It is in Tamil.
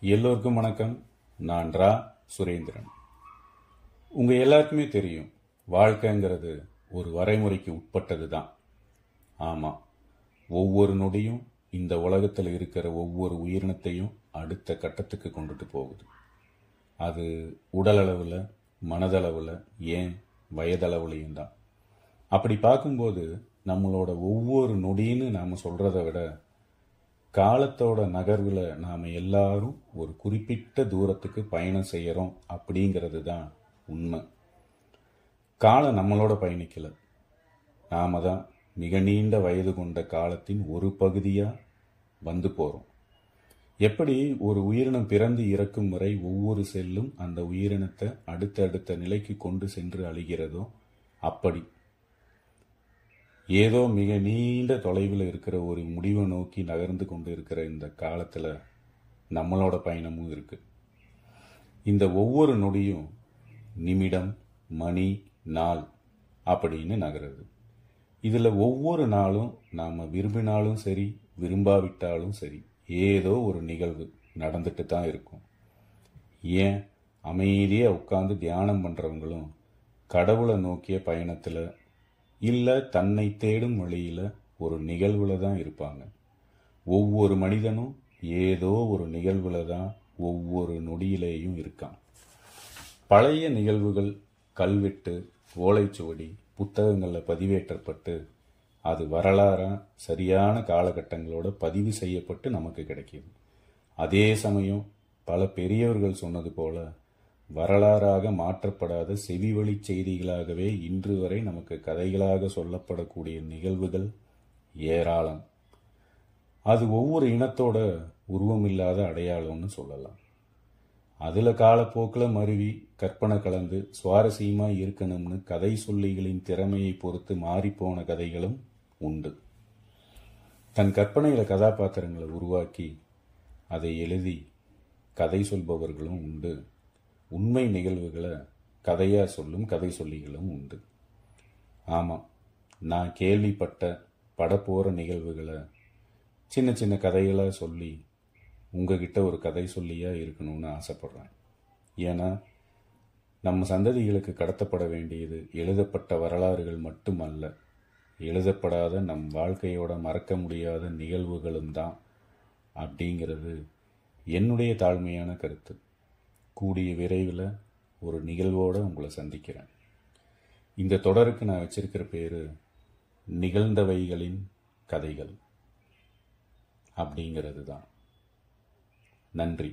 எல்லோருக்கும் வணக்கம். நான் ரா. சுரேந்திரன். உங்கள் எல்லாருக்குமே தெரியும் வாழ்க்கைங்கிறது ஒரு வரைமுறைக்கு உட்பட்டது தான் ஆமாம் ஒவ்வொரு நொடியும் இந்த உலகத்தில் இருக்கிற ஒவ்வொரு உயிரினத்தையும் அடுத்த கட்டத்துக்கு கொண்டுட்டு போகுது. அது உடலளவில் மனதளவில் ஏன் வயதளவுலையும் தான். அப்படி பார்க்கும்போது நம்மளோட ஒவ்வொரு நொடின்னு நாம் சொல்கிறத விட காலத்தோட நகர்வில் நாம் எல்லாரும் ஒரு குறிப்பிட்ட தூரத்துக்கு பயணம் செய்கிறோம் அப்படிங்கிறது தான் உண்மை. காலம் நம்மளோட பயணிக்கல. நாம தான் மிக நீண்ட வயது கொண்ட காலத்தின் ஒரு பகுதியாக வந்து போகிறோம் எப்படி ஒரு உயிரினம் பிறந்து இறக்கும் வரை ஒவ்வொரு செல்லும் அந்த உயிரினத்தை அடுத்த அடுத்த நிலைக்கு கொண்டு சென்று அழிகிறதோ அப்படி. ஏதோ மிக நீண்ட தொலைவில் இருக்கிற ஒரு முடிவை நோக்கி நகர்ந்து கொண்டு இருக்கிற இந்த காலத்தில் நம்மளோட பயணமும் இருக்குது இந்த ஒவ்வொரு நொடியும் நிமிடம் மணி நாள் அப்படின்னு நகருது. இதில் ஒவ்வொரு நாளும் நாம் விரும்பினாலும் சரி விரும்பாவிட்டாலும் சரி ஏதோ ஒரு நிகழ்வு நடந்துட்டு தான் இருக்கும். ஏன்? அமைதியாக உட்காந்து தியானம் பண்ணுறவங்களும் கடவுளை நோக்கிய பயணத்தில் இல்லை தன்னை தேடும் வழியில் ஒரு நிகழ்வில் தான் இருப்பாங்க. ஒவ்வொரு மனிதனும் ஏதோ ஒரு நிகழ்வில் தான் ஒவ்வொரு நொடியிலேயும் இருக்கான். பழைய நிகழ்வுகள் கல்வெட்டு ஓலைச்சுவடி புத்தகங்களில் பதிவேற்றப்பட்டு அது வரலாறாக சரியான காலகட்டங்களோட பதிவு செய்யப்பட்டு நமக்கு கிடைக்கிது. அதே சமயம் பல பெரியவர்கள் சொன்னது போல வரலாறாக மாற்றப்படாத செவிவழி செய்திகளாகவே இன்று வரை நமக்கு கதைகளாக சொல்லப்படக்கூடிய நிகழ்வுகள் ஏராளம். அது ஒவ்வொரு இனத்தோட உருவமில்லாத அடையாளம்னு சொல்லலாம். அதில் காலப்போக்கில் மருவி கற்பனை கலந்து சுவாரஸ்யமாக இருக்கணும்னு கதை சொல்லிகளின் திறமையை பொறுத்து மாறிப்போன கதைகளும் உண்டு. தன் கற்பனையில் கதாபாத்திரங்களை உருவாக்கி அதை எழுதி கதை சொல்பவர்களும் உண்டு. உண்மை நிகழ்வுகளை கதையாக சொல்லும் கதை சொல்லிகளும் உண்டு. ஆமாம் நான் கேள்விப்பட்ட படப்போகிற நிகழ்வுகளை சின்ன சின்ன கதைகளாக சொல்லி உங்ககிட்ட ஒரு கதை சொல்லியாக இருக்கணும்னு ஆசைப்பட்றேன். ஏன்னா நம்ம சந்ததிகளுக்கு கடத்தப்பட வேண்டியது எழுதப்பட்ட வரலாறுகள் மட்டுமல்ல எழுதப்படாத நம் வாழ்க்கையோட மறக்க முடியாத நிகழ்வுகளும் தான் அப்படிங்கிறது என்னுடைய தாழ்மையான கருத்து. கூடிய விரைவில் ஒரு நிகழ்வோடு உங்களை சந்திக்கிறேன். இந்த தொடருக்கு நான் வச்சிருக்கிற பேர் நிகழ்ந்தவைகளின் கதைகள். அப்படிங்கிறது தான் நன்றி.